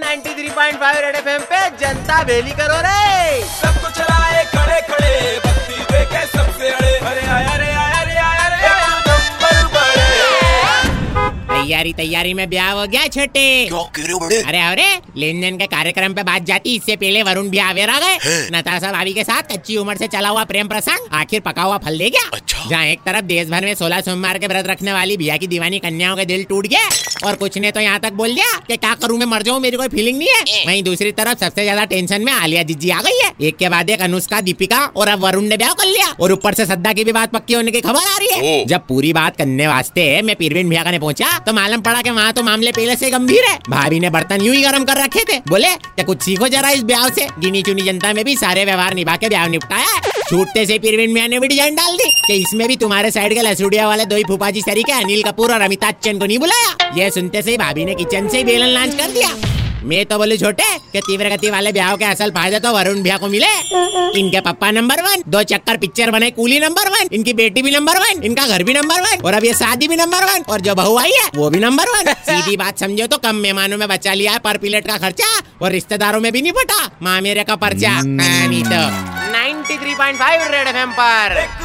93.5 red FM पे जनता बेली करो रे। तैयारी तैयारी में ब्याह हो गया छोटे। क्यों कह रहे हो बड़े? अरे अरे लेन देन के कार्यक्रम पे बात जाती इससे पहले वरुण भी आवे रह गए। नताशा भाभी के साथ कच्ची उम्र से चला हुआ प्रेम प्रसंग आखिर पका हुआ फल दे गया। अच्छा। जहाँ एक तरफ़ देश भर में सोलह सोमवार के व्रत रखने वाली बिया की दीवानी कन्याओं के दिल टूट गया और कुछ ने तो यहाँ तक बोल दिया कि क्या करूँ मैं मर जाऊँ मेरी कोई फीलिंग नहीं है। वहीं दूसरी तरफ़ सबसे ज़्यादा टेंशन में आलिया जिज्जी आ गई है। एक के बाद एक अनुष्का दीपिका और अब वरुण ने ब्याह कर लिया। और ऊपर से सद्दा की भी बात पक्की होने की खबर आ रही है। जब पूरी बात करने वास्ते मैं पीरवीन भैया ने पहुँचा तो मालूम पड़ा कि वहाँ तो मामले पहले से गंभीर है। भाभी ने बर्तन यूँ ही गर्म कर रखे थे। बोले तो कुछ सीखो जरा इस ब्याह से? गिनी चुनी जनता में भी सारे व्यवहार निभा के ब्याह निपटाया। छूटते से पीरविन मियाँ ने भी डिज़ाइन डाल दी कि इसमें भी तुम्हारे साइड के लसुड़िया वाले दो ही फूफाजी सरीके, अनिल कपूर और अमिताभ बच्चन को नहीं बुलाया। ये सुनते से भाभी ने किचन से बेलन लॉन्च कर दिया। मैं तो बोले छोटे कि तीव्र गति वाले ब्याह के असल फ़ायदे तो वरुण भैया को मिले। इनके पप्पा नंबर वन दो चक्कर पिक्चर बने कूली नंबर वन इनकी बेटी भी नंबर वन इनका घर भी नंबर वन और अब ये शादी भी नंबर वन और जो बहू आई है वो भी नंबर वन। सीधी बात समझो तो कम मेहमानों में बचा लिया है पर प्लेट का खर्चा और रिश्तेदारों में भी नहीं फटा। माँ मेरे का पर्चा। हाँ, नहीं तो। 93.5 रेड एफएम पर एक नंबर बड़े बजाते रहो